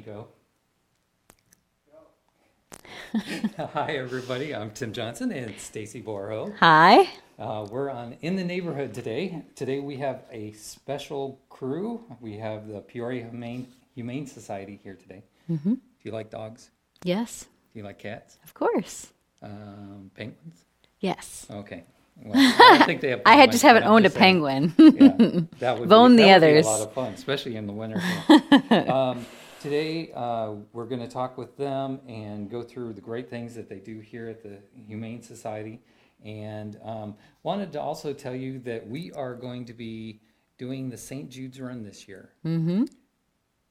go. Hi, everybody. I'm Tim Johnson and Stacy Borho. Hi. Uh, we're on In the Neighborhood today. Today we have a special crew. We have the Peoria Humane, Humane Society here today. Mm-hmm. Do you like dogs? Yes, Do you like cats? of course. Um, penguins? Yes. Okay. Well, I don't think they have. I had just haven't owned a saying. penguin. Yeah, that would I've be, the that would be others. a lot of fun, especially in the winter. um, today, uh, we're going to talk with them and go through the great things that they do here at the Humane Society. And um, wanted to also tell you that we are going to be doing the St. Jude's Run this year. mm-hmm.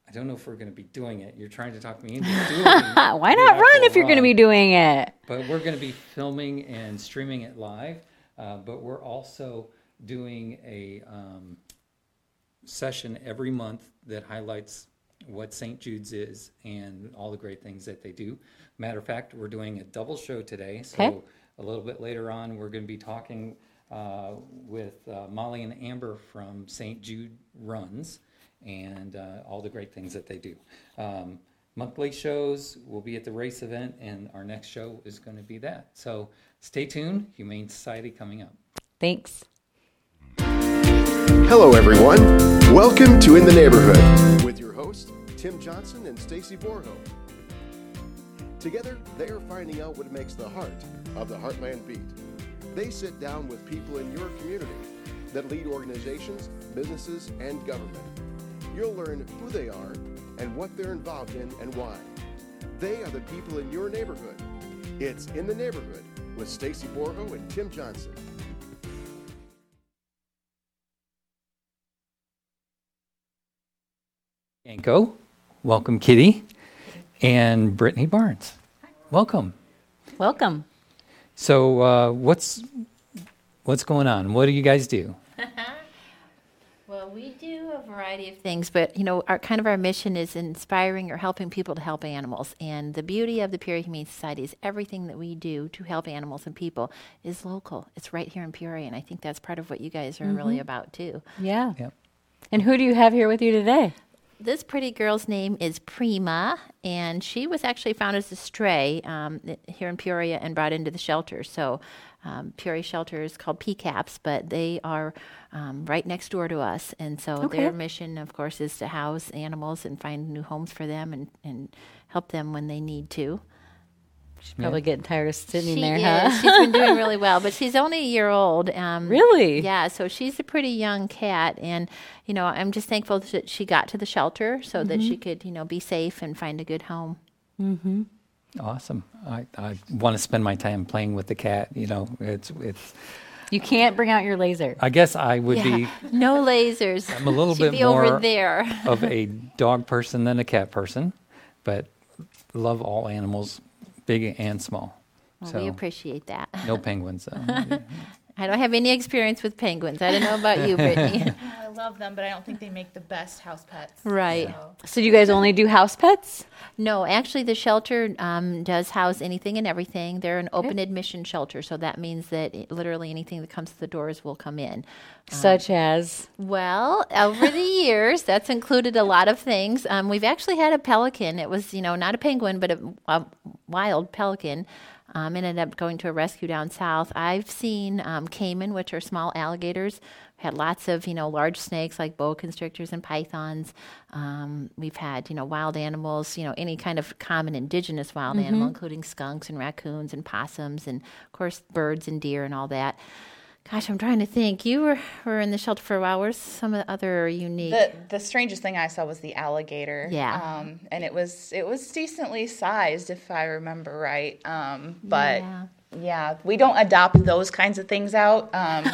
I don't know if we're going to be doing it. You're trying to talk me into doing it. Why not run if you're going to be doing it? But we're going to be filming and streaming it live. Uh, but we're also doing a um, session every month that highlights what St. Jude's is and all the great things that they do. Matter of fact, we're doing a double show today. So Okay. a little bit later on, we're going to be talking uh, with uh, Molly and Amber from St. Jude Runs and uh, all the great things that they do. Um, monthly shows will be at the race event, and our next show is going to be that. So stay tuned. Humane Society coming up. Thanks. Hello, everyone. Welcome to In the Neighborhood with your hosts, Tim Johnson and Stacy Borho. Together, they are finding out what makes the heart of the Heartland beat. They sit down with people in your community that lead organizations, businesses, and government. You'll learn who they are and what they're involved in and why. They are the people in your neighborhood. It's In the Neighborhood with Stacy Borho and Tim Johnson. Yanko, welcome, Kitty, and Brittany Barnes. Welcome. Welcome. So, uh, what's what's going on? What do you guys do? Well, we do a variety of things, but you know, our kind of our mission is inspiring or helping people to help animals. And the beauty of the Peoria Humane Society is everything that we do to help animals and people is local. It's right here in Peoria, and I think that's part of what you guys are really about too. Yeah. Yep. And who do you have here with you today? This pretty girl's name is Prima, and she was actually found as a stray um, here in Peoria and brought into the shelter. So, um, Peoria Shelter is called PCAPS, but they are um, right next door to us. And so, Okay. their mission, of course, is to house animals and find new homes for them and, and help them when they need to. She's probably getting tired of sitting she there, is. huh? She's been doing really well, but she's only a year old. Um, Really? Yeah, so she's a pretty young cat, and you know, I'm just thankful that she got to the shelter so that Mm-hmm. she could, you know, be safe and find a good home. Mm-hmm. Awesome. I, I want to spend my time playing with the cat. You know, it's it's. You can't bring out your laser. I guess I would yeah, be no lasers. I'm a little She'd bit be more over there. of a dog person than a cat person, but love all animals, big and small. Well, so we appreciate that. no penguins though. I don't have any experience with penguins. I don't know about you, Brittany. I love them, but I don't think they make the best house pets. Right. So, So you guys only do house pets? No, actually, the shelter um, does house anything and everything. They're an open admission shelter, so that means that it, literally anything that comes to the doors will come in. Such as Well, over the years, that's included a lot of things. Um, we've actually had a pelican. It was, you know, not a penguin, but a, a wild pelican. Um, ended up going to a rescue down south. I've seen um, caiman, which are small alligators. Had lots of, you know, large snakes like boa constrictors and pythons. Um, we've had, you know, wild animals, you know, any kind of common indigenous wild animal, including skunks and raccoons and possums, and of course birds and deer and all that. Gosh, I'm trying to think. You were, were in the shelter for a while. Where's some of the other unique? the the strangest thing I saw was the alligator. Yeah. Um, and it was it was decently sized, if I remember right. Um, but Yeah. Yeah. we don't adopt those kinds of things out. Um,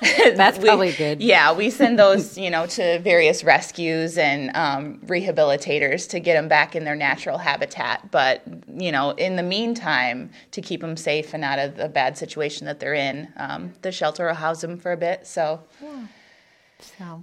That's we- probably good. Yeah, we send those, you know, to various rescues and um, rehabilitators to get them back in their natural habitat. But you know, in the meantime, to keep them safe and out of the bad situation that they're in, um, the shelter will house them for a bit. So so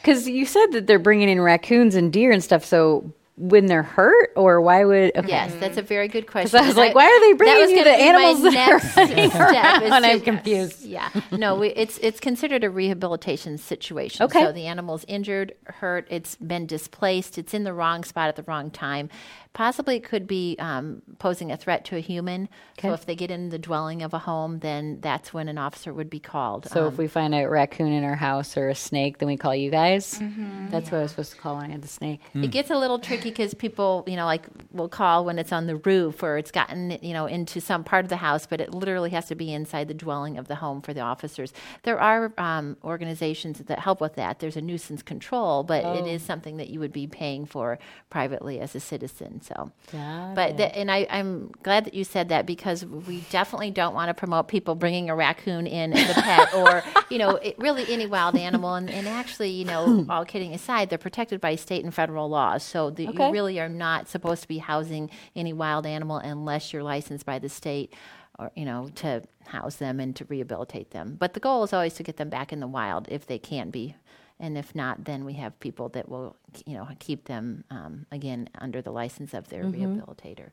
because you said that they're bringing in raccoons and deer and stuff. So when they're hurt, or why would? Okay. Yes, that's a very good question. I was like, why are they that bringing was you the animals that are next step around? to- I'm confused. Yeah, no, we, it's it's considered a rehabilitation situation. Okay. So the animal's injured, hurt, it's been displaced, it's in the wrong spot at the wrong time. Possibly could be um, posing a threat to a human. Okay. So if they get in the dwelling of a home, then that's when an officer would be called. So Um, if we find a raccoon in our house or a snake, then we call you guys. Mm-hmm. That's what I was supposed to call when I had the snake. It gets a little tricky because people, you know, like will call when it's on the roof or it's gotten, you know, into some part of the house, but it literally has to be inside the dwelling of the home for the officers. There are um, organizations that help with that. There's a nuisance control, but it is something that you would be paying for privately as a citizen. So, Got but the, and I, I'm glad that you said that because we definitely don't want to promote people bringing a raccoon in as a pet or you know it, really any wild animal. And, and actually, you know, all kidding aside, they're protected by state and federal laws. So the, Okay. you really are not supposed to be housing any wild animal unless you're licensed by the state. Or you know to house them and to rehabilitate them, but the goal is always to get them back in the wild if they can be, and if not, then we have people that will you know keep them um, again under the license of their rehabilitator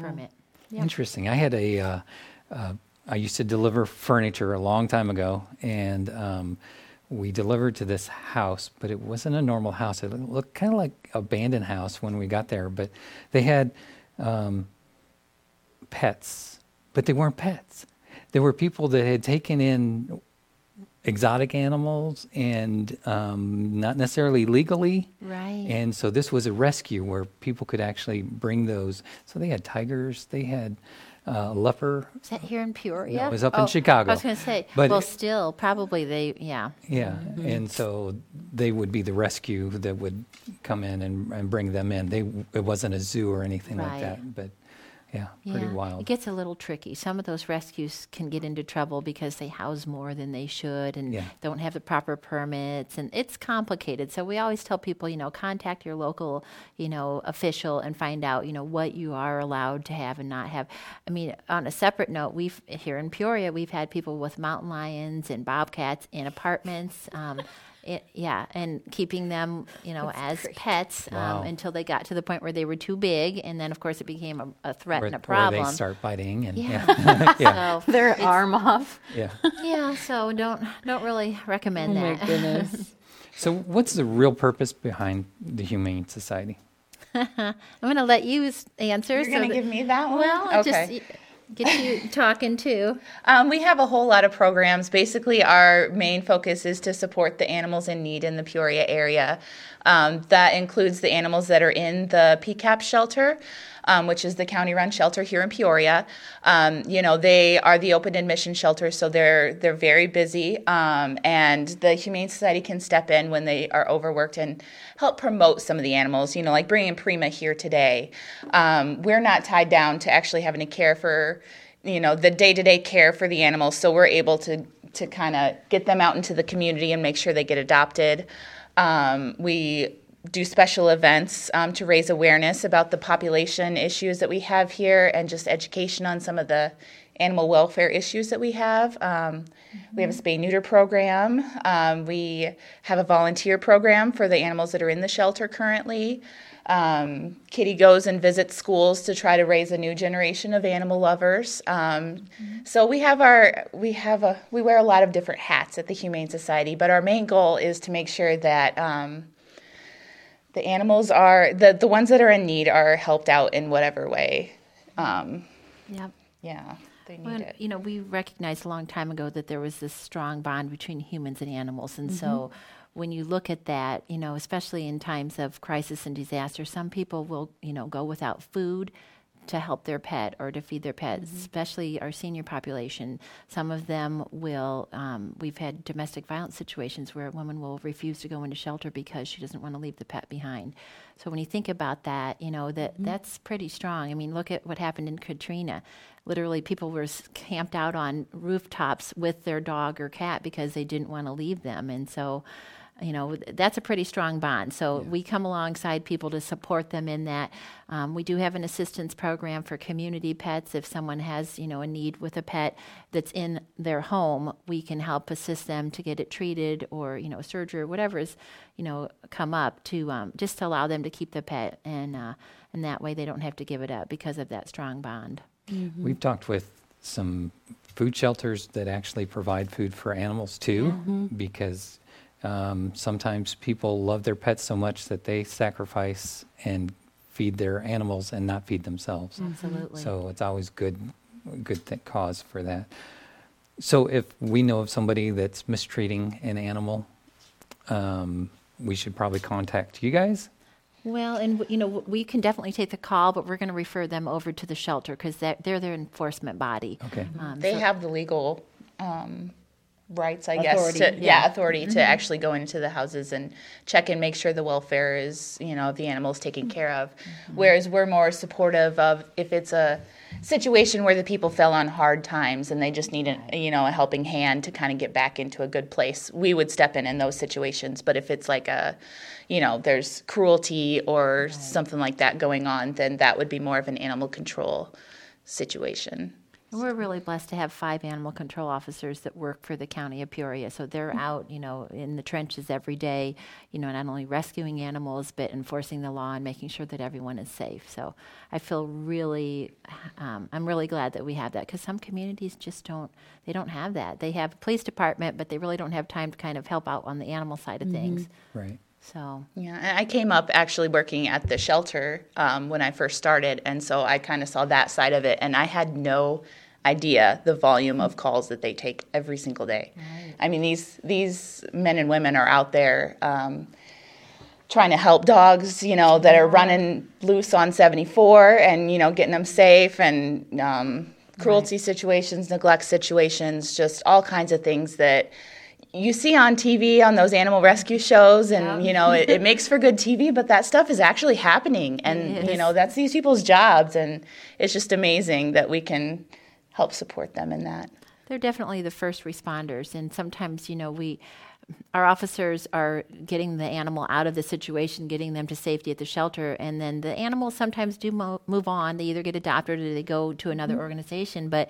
permit. Yeah. Interesting. I had a, uh, uh, I used to deliver furniture a long time ago, and um, we delivered to this house, but it wasn't a normal house. It looked kind of like a abandoned house when we got there, but they had um, pets, but they weren't pets. There were people that had taken in exotic animals and um, not necessarily legally. Right. And so this was a rescue where people could actually bring those. So they had tigers, they had uh, leopard. Is that here in Peoria? No, it was up in Oh, Chicago. I was going to say, But- well, still, probably they, yeah. Yeah, Mm-hmm. and so they would be the rescue that would come in and, and bring them in. They it wasn't a zoo or anything like that, but yeah, pretty yeah. It gets a little tricky. Some of those rescues can get into trouble because they house more than they should and Yeah. don't have the proper permits, and it's complicated. So we always tell people, you know, contact your local, you know, official and find out, you know, what you are allowed to have and not have. I mean, on a separate note, we've here in Peoria, we've had people with mountain lions and bobcats in apartments. Um, it, yeah, and keeping them, you know, as pets Wow. um, until they got to the point where they were too big, and then of course it became a, a threat where, and a where problem. they start biting and Yeah. yeah, yeah, So Their arm off. yeah. Yeah, so don't don't really recommend Oh my that. goodness. So what's the real purpose behind the Humane Society? I'm going to let you answer. You're so going to give me that one? Well, okay. just y- get you talking too. Um, we have a whole lot of programs. Basically, our main focus is to support the animals in need in the Peoria area. Um, that includes the animals that are in the PCAP shelter, um, which is the county-run shelter here in Peoria. Um, you know, they are the open admission shelter, so they're they're very busy, um, and the Humane Society can step in when they are overworked and help promote some of the animals. You know, like bringing Prima here today. Um, we're not tied down to actually having to care for you know the day-to-day care for the animals so we're able to to kind of get them out into the community and make sure they get adopted um, we do special events um, to raise awareness about the population issues that we have here and just education on some of the animal welfare issues that we have. Um, we have a spay neuter program. Um, we have a volunteer program for the animals that are in the shelter currently. Um, Kitty goes and visits schools to try to raise a new generation of animal lovers. Um, So we have our we have a we wear a lot of different hats at the Humane Society, but our main goal is to make sure that um, the animals are the the ones that are in need are helped out in whatever way. Um, yeah, they need Well, it. you know, we recognized a long time ago that there was this strong bond between humans and animals, and so when you look at that, you know, especially in times of crisis and disaster, some people will, you know, go without food to help their pet or to feed their pet, especially our senior population. Some of them will, um, we've had domestic violence situations where a woman will refuse to go into shelter because she doesn't want to leave the pet behind. So when you think about that, you know, that that's pretty strong. I mean, look at what happened in Katrina. Literally, people were camped out on rooftops with their dog or cat because they didn't want to leave them. And so, you know that's a pretty strong bond. So we come alongside people to support them in that. Um, we do have an assistance program for community pets. If someone has you know a need with a pet that's in their home we can help assist them to get it treated or you know a surgery or whatever is you know come up to um, just to allow them to keep the pet and uh, and that way they don't have to give it up because of that strong bond. We've talked with some food shelters that actually provide food for animals too, because um, sometimes people love their pets so much that they sacrifice and feed their animals and not feed themselves. absolutely So it's always good, good th- cause for that. So if we know of somebody that's mistreating an animal, um, we should probably contact you guys. Well, and you know, we can definitely take the call, but we're going to refer them over to the shelter because they're, they're their enforcement body. Okay. Um, They so- have the legal um, rights, I guess, to, yeah. yeah, authority to mm-hmm. actually go into the houses and check and make sure the welfare is, you know, the animals taken mm-hmm. care of. Mm-hmm. Whereas we're more supportive of if it's a situation where the people fell on hard times and they just need a, you know, a helping hand to kind of get back into a good place. We would step in in those situations. But if it's like a, you know, there's cruelty or something like that going on, then that would be more of an animal control situation. We're really blessed to have five animal control officers that work for the county of Peoria. So they're out, you know, in the trenches every day, you know, not only rescuing animals, but enforcing the law and making sure that everyone is safe. So I feel really, um, I'm really glad that we have that because some communities just don't, they don't have that. They have a police department, but they really don't have time to kind of help out on the animal side of things. Right. So Yeah, and I came up actually working at the shelter um, when I first started, and so I kind of saw that side of it, and I had no idea the volume of calls that they take every single day. I mean, these these men and women are out there. Um, trying to help dogs, you know, that are running loose on 74 and, you know, getting them safe and um, cruelty situations, neglect situations, just all kinds of things that you see on TV on those animal rescue shows and you know it, it makes for good TV but that stuff is actually happening and you know that's these people's jobs and it's just amazing that we can help support them in that. They're definitely the first responders, and sometimes, you know, we, our officers are getting the animal out of the situation, getting them to safety at the shelter, and then the animals sometimes do mo- move on. They either get adopted or they go to another mm-hmm. organization, but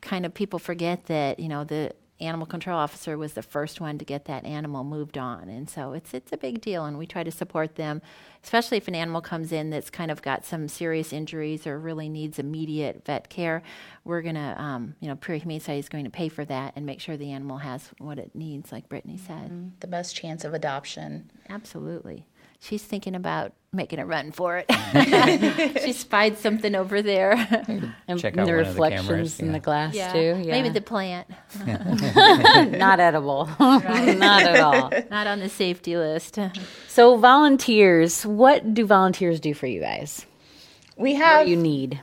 kind of people forget that, you know, the animal control officer was the first one to get that animal moved on, and so it's it's a big deal, and we try to support them, especially if an animal comes in that's kind of got some serious injuries or really needs immediate vet care. We're gonna, um, you know, Peoria Humane Society is going to pay for that and make sure the animal has what it needs, like Brittany said. The best chance of adoption. Absolutely. She's thinking about making a run for it. she spied something over there. And Check the out one of the reflections cameras, in yeah. the glass too. Yeah. Maybe the plant. not edible. not at all. Not on the safety list. So volunteers, what do volunteers do for you guys? We have do you need?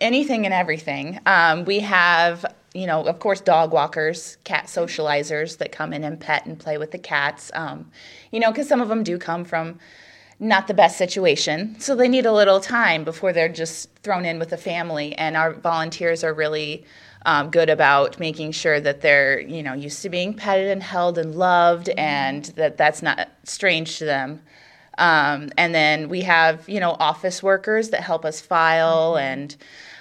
anything and everything. Um, we have, you know, of course, dog walkers, cat socializers that come in and pet and play with the cats. Um, you know, because some of them do come from not the best situation, so they need a little time before they're just thrown in with a family. And our volunteers are really um, good about making sure that they're, you know, used to being petted and held and loved, and that that's not strange to them. Um, and then we have, you know, office workers that help us file, and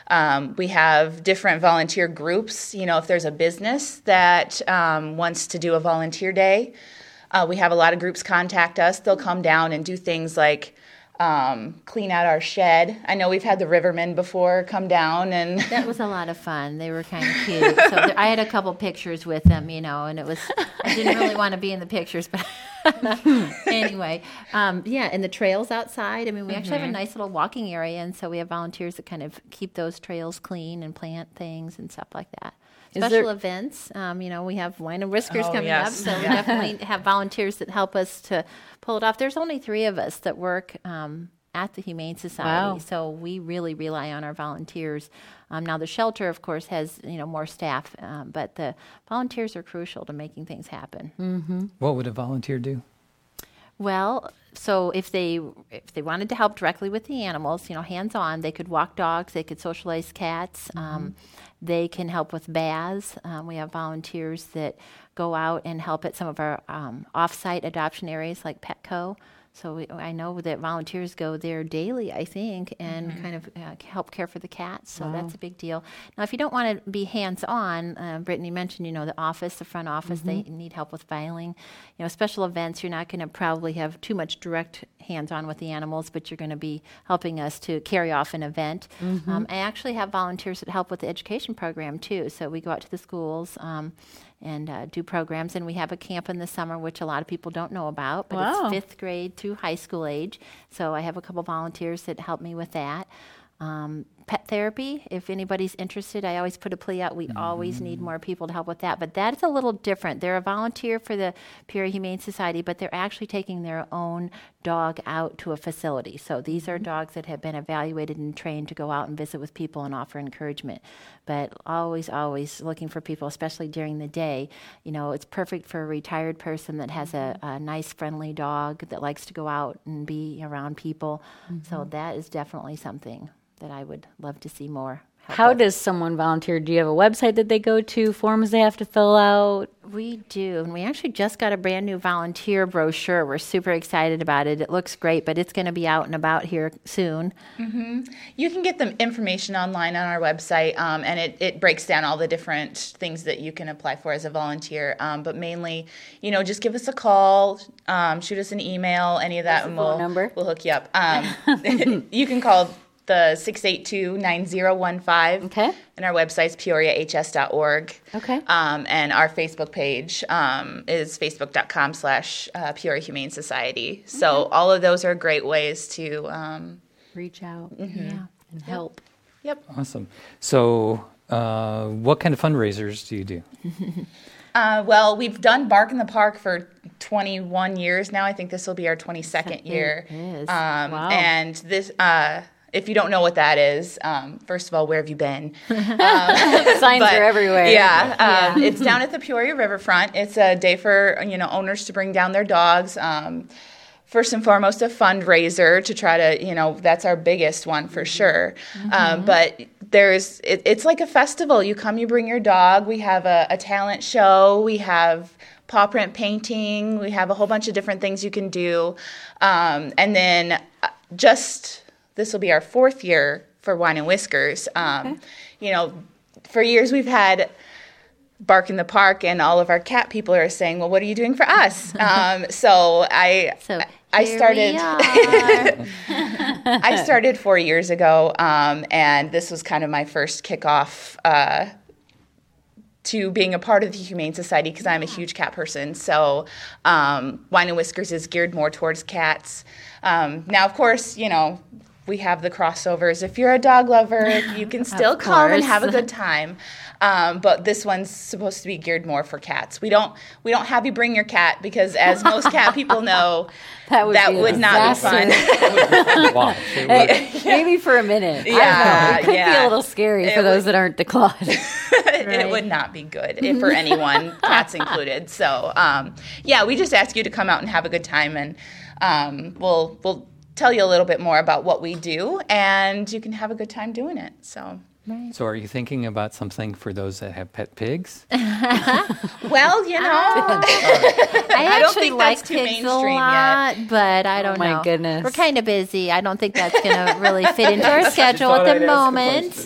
um, we have different volunteer groups. You know, if there's a business that um, wants to do a volunteer day, uh, we have a lot of groups contact us. They'll come down and do things like um, clean out our shed. I know we've had the Rivermen before come down and. That was a lot of fun. They were kind of cute. So there, I had a couple pictures with them, you know, and it was, I didn't really want to be in the pictures, but anyway, um, yeah, and the trails outside. I mean, we actually have a nice little walking area, and so we have volunteers that kind of keep those trails clean and plant things and stuff like that. Is Special there- events, um, you know, we have wine and whiskers Oh, coming yes. up, so we definitely have volunteers that help us to pull it off. There's only three of us that work um, at the Humane Society, Wow. so we really rely on our volunteers. Um, now, the shelter, of course, has you know more staff, um, but the volunteers are crucial to making things happen. What would a volunteer do? Well, so if they if they wanted to help directly with the animals, you know, hands on, they could walk dogs, they could socialize cats, um, they can help with baths. Um, we have volunteers that go out and help at some of our um, off-site adoption areas like Petco. So we, I know that volunteers go there daily, I think, and kind of uh, help care for the cats. So that's a big deal. Now, if you don't want to be hands-on, uh, Brittany mentioned, you know, the office, the front office, they need help with filing. You know, special events, you're not going to probably have too much direct hands-on with the animals, but you're going to be helping us to carry off an event. Um, I actually have volunteers that help with the education program too. So we go out to the schools. Um, and uh, do programs. And we have a camp in the summer, which a lot of people don't know about, but Wow. it's fifth grade through high school age. So I have a couple volunteers that help me with that. Um, pet therapy, if anybody's interested, I always put a plea out. We always need mm-hmm. more people to help with that. But that's a little different. They're a volunteer for the Peoria Humane Society, but they're actually taking their own dog out to a facility. So these are mm-hmm. dogs that have been evaluated and trained to go out and visit with people and offer encouragement. But always, always looking for people, especially during the day. You know, it's perfect for a retired person that has a, mm-hmm. a nice, friendly dog that likes to go out and be around people. So that is definitely something that I would love to see more. help How with. does someone volunteer? Do you have a website that they go to, forms they have to fill out? We do, and we actually just got a brand new volunteer brochure. We're super excited about it. It looks great, but it's going to be out and about here soon. Mm-hmm. You can get the information online on our website, um, and it, it breaks down all the different things that you can apply for as a volunteer. Um, but mainly, you know, just give us a call, um, shoot us an email, any of that, and we'll number? we'll hook you up. Um, you can call the 682-9015. Okay. And our website's peoriahs.org. Okay. Um, and our Facebook page um, is facebook.com slash uh, Peoria Humane Society. So all of those are great ways to, um, Reach out Yeah. and help. yep. Awesome. So, uh, what kind of fundraisers do you do? Uh, well, we've done Bark in the Park for 21 years now. I think this will be our 22nd year. is. Um, Wow. And this, uh, if you don't know what that is, um, first of all, where have you been? Signs But, are everywhere. Yeah, um, it's down at the Peoria Riverfront. It's a day for you know owners to bring down their dogs. Um, first and foremost, a fundraiser to try to you know that's our biggest one for sure. Um, but there's it, it's like a festival. You come, you bring your dog. We have a, a talent show. We have paw print painting. We have a whole bunch of different things you can do. Um, and then uh, just this will be our fourth year for Wine and Whiskers. Um, You know, for years we've had bark in the park, and all of our cat people are saying, "Well, what are you doing for us?" um, so I So I started. I started four years ago, um, and this was kind of my first kickoff uh, to being a part of the Humane Society because I'm a huge cat person. So, um, Wine and Whiskers is geared more towards cats. Um, now, of course, you know. We have the crossovers. If you're a dog lover, you can still come and have a good time. Um, but this one's supposed to be geared more for cats. We don't we don't have you bring your cat because, as most cat people know, That would, be would not be fun. disaster. Watch. It would- Maybe for a minute. Yeah. It could be yeah. a little scary It for those that aren't declawed. it would not be good if for anyone, cats included. So, um, yeah, we just ask you to come out and have a good time, and um, we'll we'll tell you a little bit more about what we do, and you can have a good time doing it. So, So, are you thinking about something for those that have pet pigs? well, you know, I I don't actually think like that's too pigs a mainstream yet. lot, but I don't my know. Oh, goodness. We're kind of busy. I don't think that's going to really fit into our schedule at the I'd moment.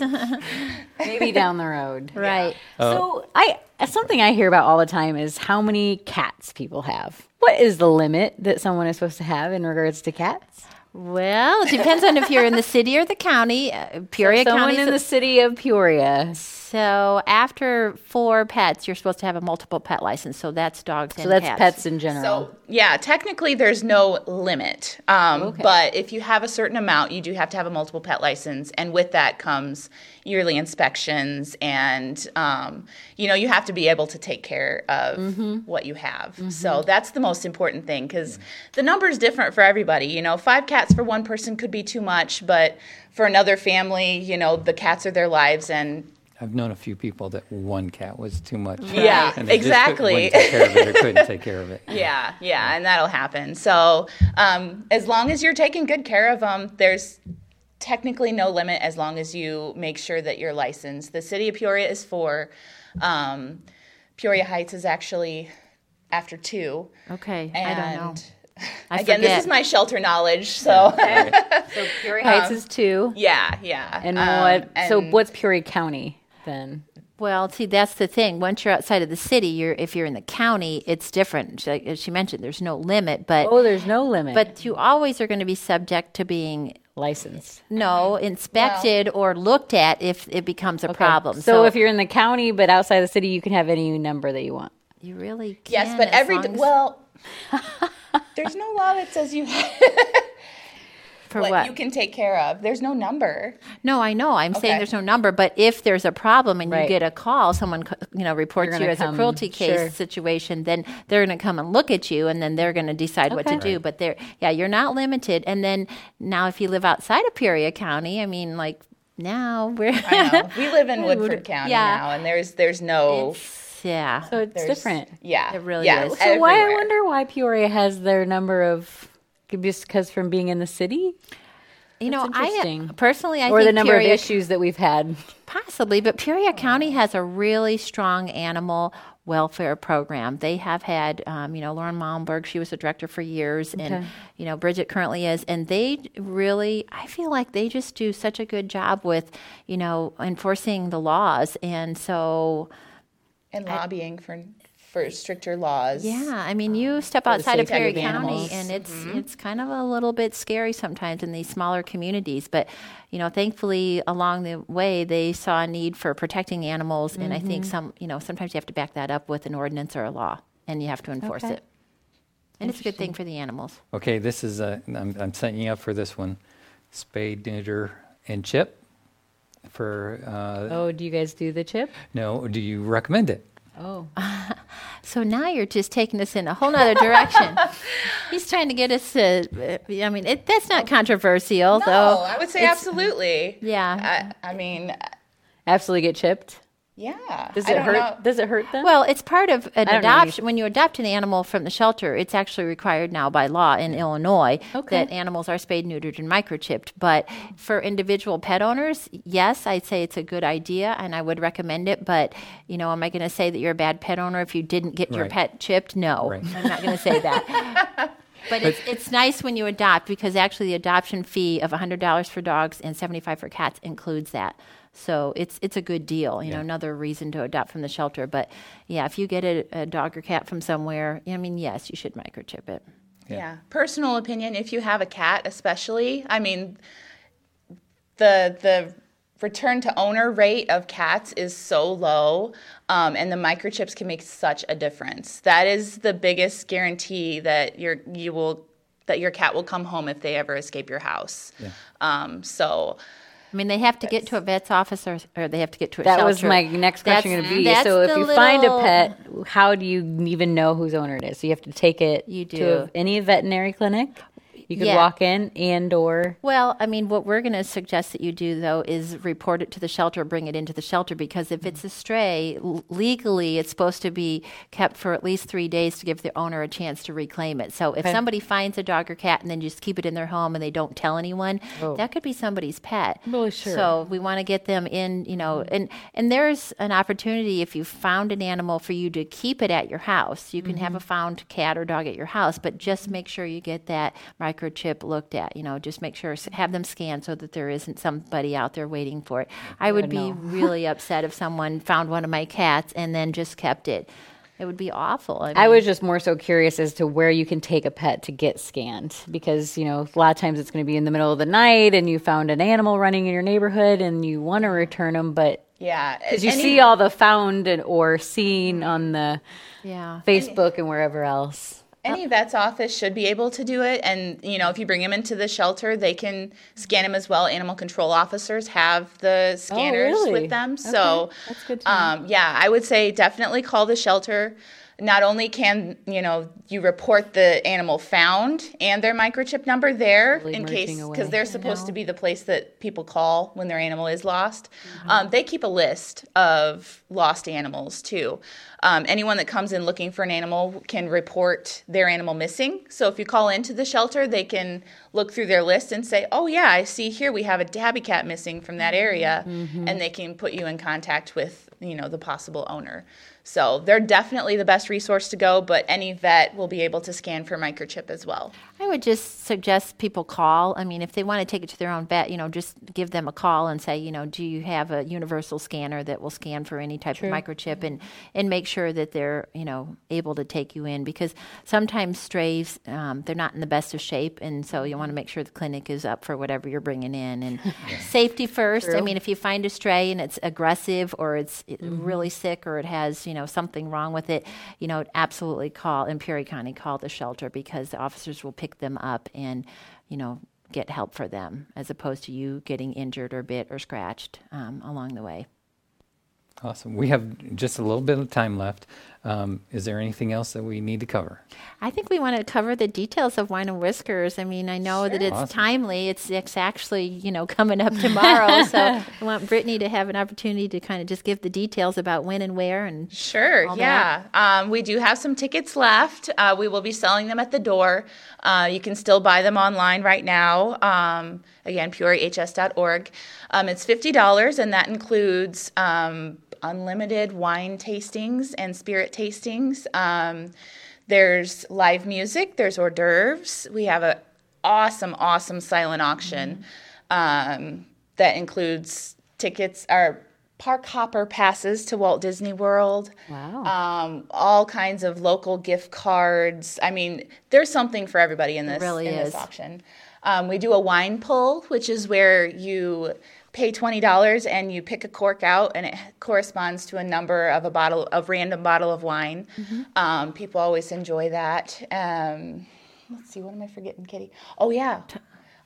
Maybe down the road. right. Uh, so I something I hear about all the time is how many cats people have. What is the limit that someone is supposed to have in regards to cats? Well, it depends on if you're in the city or the county. Uh, Peoria Someone County. in the city of Peoria. So after four pets, you're supposed to have a multiple pet license. So that's dogs So and that's cats. pets in general. So yeah, technically there's no limit. Um, But if you have a certain amount, you do have to have a multiple pet license, and with that comes yearly inspections, and um, you know you have to be able to take care of what you have. So that's the most important thing because the number is different for everybody. You know, five cats for one person could be too much, but for another family, you know, the cats are their lives, and I've known a few people that one cat was too much. Yeah, And they just exactly. couldn't take care of it or couldn't take care of it. Yeah, yeah, and that'll happen. So, um, as long as you're taking good care of them, there's technically no limit as long as you make sure that you're licensed. The city of Peoria is four. um, Peoria Heights is actually after two. Okay, And I don't know. I again, this is my shelter knowledge. So So Peoria Heights is two. yeah, yeah. And Um, what? so what's Peoria County then? Well, see, that's the thing. Once you're outside of the city, you're if you're in the county, it's different. She- Like as she mentioned, there's no limit, but Oh, there's no limit. but you always are going to be subject to being licensed. no inspected or looked at if it becomes a problem. So, if you're in the county but outside the city, you can have any number that you want. you really can, Yes, but every long as- well, there's no law that says you for what, what? you can take care of. There's no number. No, I know. I'm saying there's no number, but if there's a problem and Right. you get a call, someone you know reports you as come- a cruelty case sure. situation, then they're going to come and look at you, and then they're going to decide what to Okay. do. But they're yeah, you're not limited. And then now, if you live outside of Peoria County, I mean, like now we're I know. We live in Woodford County Yeah. now, and there's there's no. yeah. So it's there's- different. Yeah, It really yeah, is. So why I wonder why Peoria has their number of just because from being in the city, you know, I interesting. personally, I or think the number Peoria, of issues that we've had. Possibly, but Peoria County has a really strong animal welfare program. They have had, um, you know, Lauren Malmberg, she was the director for years, and, you know, Bridget currently is. And they really, I feel like they just do such a good job with, you know, enforcing the laws. And so, and lobbying for for stricter laws. yeah, I mean, you um, step the outside of Peoria County, animals. and it's mm-hmm. it's kind of a little bit scary sometimes in these smaller communities. But you know, thankfully, along the way, they saw a need for protecting animals, and I think mm-hmm. some you know sometimes you have to back that up with an ordinance or a law, and you have to enforce Okay. it. And it's a good thing for the animals. Okay, this is a, I'm, I'm setting you up for this one. Spade, neuter, and chip for, uh, Oh, do you guys do the chip? no, do you recommend it? Oh, So now you're just taking us in a whole nother direction. He's trying to get us to. I mean, it, that's not controversial, No, though. I would say absolutely. Yeah. I, I mean, absolutely get chipped. Yeah. Does it hurt? know. Does it hurt them? Well, it's part of an adoption. When you adopt an animal from the shelter, it's actually required now by law in Illinois Okay. that animals are spayed, neutered, and microchipped. But for individual pet owners, yes, I'd say it's a good idea and I would recommend it. But, you know, am I going to say that you're a bad pet owner if you didn't get your pet chipped? No, Right. I'm not going to say that. But it's, it's nice when you adopt because actually the adoption fee of $100 for dogs and 75 for cats includes that. So it's it's a good deal, you know, another reason to adopt from the shelter. But yeah, if you get a, a dog or cat from somewhere, I mean, yes, you should microchip it. Yeah. Personal opinion, if you have a cat especially, I mean the the return to owner rate of cats is so low um, and the microchips can make such a difference. That is the biggest guarantee that your you will that your cat will come home if they ever escape your house. Um, so I mean, they have to get to a vet's office or, or they have to get to a that shelter. was my next question going to be. So if you find a pet, how do you even know whose owner it is? So you have to take it You to do. a- any veterinary clinic. You could Yeah. walk in and or Well, I mean, what we're going to suggest that you do, though, is report it to the shelter, bring it into the shelter, because if it's mm-hmm. a stray, l- legally it's supposed to be kept for at least three days to give the owner a chance to reclaim it. So if Okay. somebody finds a dog or cat and then just keep it in their home and they don't tell anyone, oh. that could be somebody's pet. Well, sure. So we want to get them in, you know, mm-hmm. and and there's an opportunity if you found an animal for you to keep it at your house. You can have mm-hmm. a found cat or dog at your house, but just make sure you get that microchip looked at. You know, just make sure have them scanned so that there isn't somebody out there waiting for it. I would be really upset if someone found one of my cats and then just kept it. It would be awful. I, I was just more so curious as to where you can take a pet to get scanned because, you know, a lot of times it's going to be in the middle of the night and you found an animal running in your neighborhood and you want to return them, but yeah, because you any- see all the found and, or seen on the yeah. Facebook and wherever else. Any vet's office should be able to do it, and you know if you bring them into the shelter, they can scan them as well. Animal control officers have the scanners really? with them, so Okay, that's good to know. um, yeah, I would say definitely call the shelter. Not only can you know you report the animal found and their microchip number there Really in case because they're supposed to be the place that people call when their animal is lost. Um, they keep a list of lost animals too. Um, anyone that comes in looking for an animal can report their animal missing. So if you call into the shelter, they can look through their list and say, "Oh yeah, I see here we have a tabby cat missing from that area," and they can put you in contact with you know the possible owner. So they're definitely the best resource to go, but any vet will be able to scan for microchip as well. I would just suggest people call. I mean, if they want to take it to their own vet, you know, just give them a call and say, you know, do you have a universal scanner that will scan for any type of microchip and, and make sure that they're, you know, able to take you in because sometimes strays, um, they're not in the best of shape. And so you want to make sure the clinic is up for whatever you're bringing in and safety first. I mean, if you find a stray and it's aggressive or it's it- really sick or it has, you know, something wrong with it, you know, absolutely call in Peoria County, call the shelter because the officers will pick them up and, you know, get help for them as opposed to you getting injured or bit or scratched um, along the way. Awesome. We have just a little bit of time left. Um, is there anything else that we need to cover? I think we want to cover the details of wine and whiskers. I mean, I know that it's Awesome. timely. It's it's actually you know coming up tomorrow, so I want Brittany to have an opportunity to kind of just give the details about when and where and Sure, yeah. Um, we do have some tickets left. Uh, we will be selling them at the door. Uh, you can still buy them online right now. Um, again, peoriahs.org. Um, it's $50, and that includes um, unlimited wine tastings and spirit tastings. Um, there's live music, there's hors d'oeuvres. We have a awesome, awesome silent auction um, that includes tickets or park hopper passes to Walt Disney World. Wow. Um, all kinds of local gift cards. I mean, there's something for everybody in this really in is. this auction. Um, we do a wine pull, which is where you pay twenty dollars and you pick a cork out, and it corresponds to a number of a bottle of random bottle of wine. Mm-hmm. Um, people always enjoy that. Um, let's see, what am I forgetting, Kitty? Oh yeah,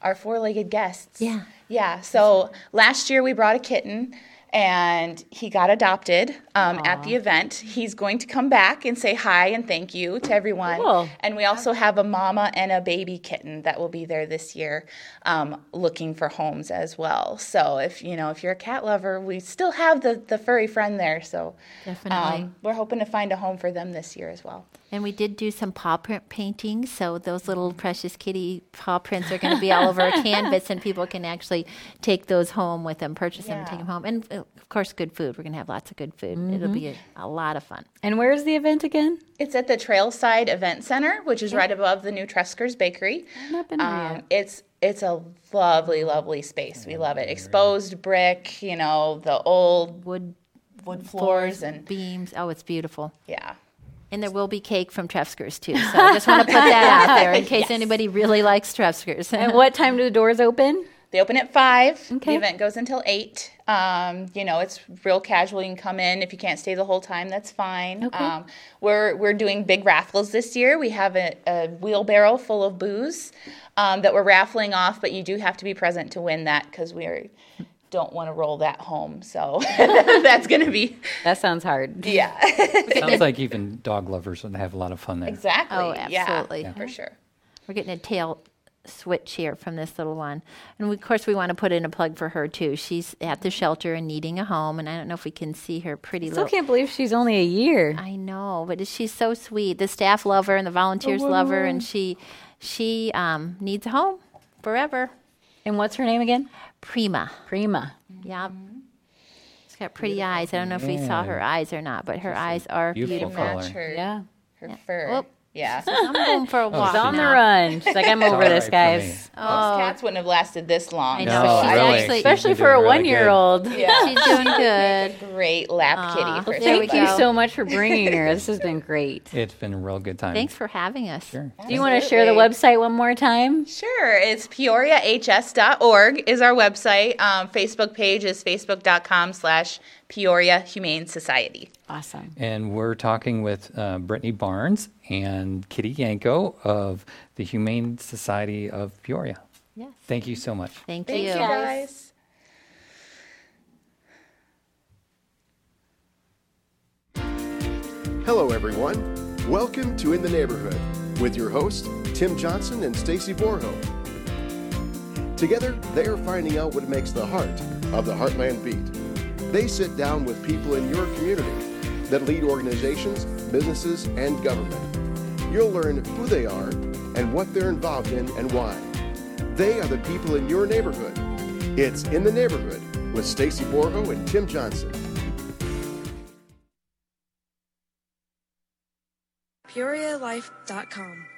our four-legged guests. Yeah. Yeah. So last year we brought a kitten and he got adopted um, at the event. He's going to come back and say hi and thank you to everyone. Cool. And we also have a mama and a baby kitten that will be there this year um, looking for homes as well. So if you know if you're a cat lover, we still have the, the furry friend there. So Definitely. um, we're hoping to find a home for them this year as well. And we did do some paw print paintings, so those little precious kitty paw prints are going to be all over a canvas, and people can actually take those home with them, purchase them, and take them home. And uh, of course, good food. We're going to have lots of good food. It'll be a, a lot of fun. and where's the event again? It's at the Trailside Event Center, which is right above the new Trefzger's Bakery. I've not been there Um, yet. it's it's a lovely, lovely space. We love it. Exposed brick, you know, the old Wood wood floors, and beams. Oh, it's beautiful. yeah. And there will be cake from Trefzger's too. So I just want to put that out there in case anybody really likes Trefzger's. And what time do the doors open? They open at five. Okay. The event goes until eight. Um, you know, it's real casual. You can come in if you can't stay the whole time. That's fine. Okay. Um, we're we're doing big raffles this year. We have a, a wheelbarrow full of booze um, that we're raffling off, but you do have to be present to win that because we are, don't want to roll that home. So that's going to be That sounds hard. yeah. Sounds like even dog lovers would have a lot of fun there. exactly. Oh, Yeah, absolutely. for sure. We're getting a tail switch here from this little one. And we, of course, we want to put in a plug for her too. She's at the shelter and needing a home. And I don't know if we can see her pretty Still little. can't believe she's only a year. I know, but she's so sweet. The staff love her and the volunteers love her, and she she um, needs a home forever. And what's her name again? Prima. Prima. Yeah. Mm-hmm. She's got pretty eyes. I don't know if we saw her eyes or not, but her eyes are beautiful beautiful. color. Match her, Yeah. her fur. Whoop. Yeah. I'm going for a walk. She's on the now. run. She's like, I'm over all this, right for me. guys. Most cats wouldn't have lasted this long. I No, know. she's really. actually She's Especially been for a really one year old. Yeah. she's doing good. Great lap kitty for there Thank you so much for bringing her. This has been great. It's been a real good time. Thanks for having us. Sure. Do you want to share the website one more time? Sure. It's peoriahs.org is our website. Um, Facebook page is facebook.com slash Peoria Humane Society. Awesome. And we're talking with uh, Brittany Barnes and Kitty Yanko of the Humane Society of Peoria. Yes. Thank you so much. Thank, Thank you. you guys. Hello, everyone. Welcome to In the Neighborhood with your hosts, Tim Johnson and Stacy Borho. Together, they are finding out what makes the heart of the Heartland beat. They sit down with people in your community that lead organizations, businesses, and government. You'll learn who they are and what they're involved in and why. They are the people in your neighborhood. It's In the Neighborhood with Stacy Borho and Tim Johnson. PeoriaLife.com